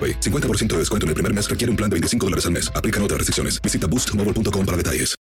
AroPay. 50% de descuento en el primer mes requiere un plan de 25 dólares al mes. Aplican otras restricciones. Visita boostmobile.com para detalles.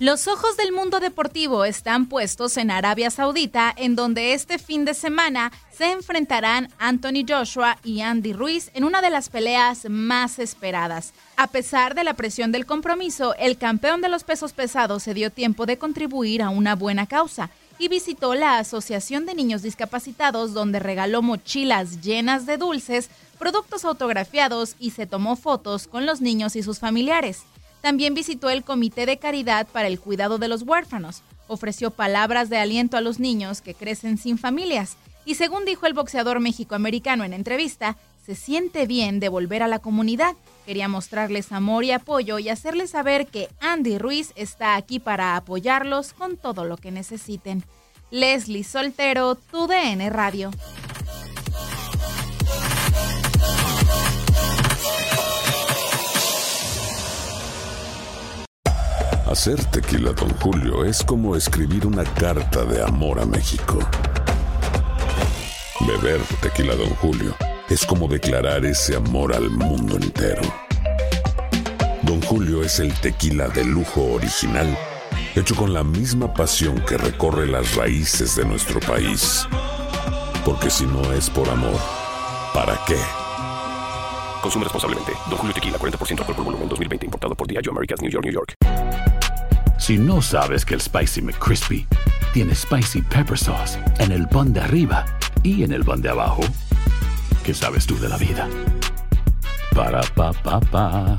Los ojos del mundo deportivo están puestos en Arabia Saudita, en donde este fin de semana se enfrentarán Anthony Joshua y Andy Ruiz en una de las peleas más esperadas. A pesar de la presión del compromiso, el campeón de los pesos pesados se dio tiempo de contribuir a una buena causa y visitó la Asociación de Niños Discapacitados donde regaló mochilas llenas de dulces, productos autografiados y se tomó fotos con los niños y sus familiares. También visitó el Comité de Caridad para el Cuidado de los Huérfanos, ofreció palabras de aliento a los niños que crecen sin familias y según dijo el boxeador mexicoamericano en entrevista, se siente bien de volver a la comunidad. Quería mostrarles amor y apoyo y hacerles saber que Andy Ruiz está aquí para apoyarlos con todo lo que necesiten. Leslie Soltero, tu DN Radio. Hacer tequila, Don Julio, es como escribir una carta de amor a México. Beber tequila, Don Julio, es como declarar ese amor al mundo entero. Don Julio es el tequila de lujo original, hecho con la misma pasión que recorre las raíces de nuestro país. Porque si no es por amor, ¿para qué? Consume responsablemente. Don Julio Tequila, 40% alcohol por volumen, 2020. Importado por Diageo Americas, New York, New York. Si no sabes que el Spicy McCrispy tiene Spicy Pepper Sauce en el pan de arriba y en el pan de abajo, ¿qué sabes tú de la vida? Para, pa, pa, pa.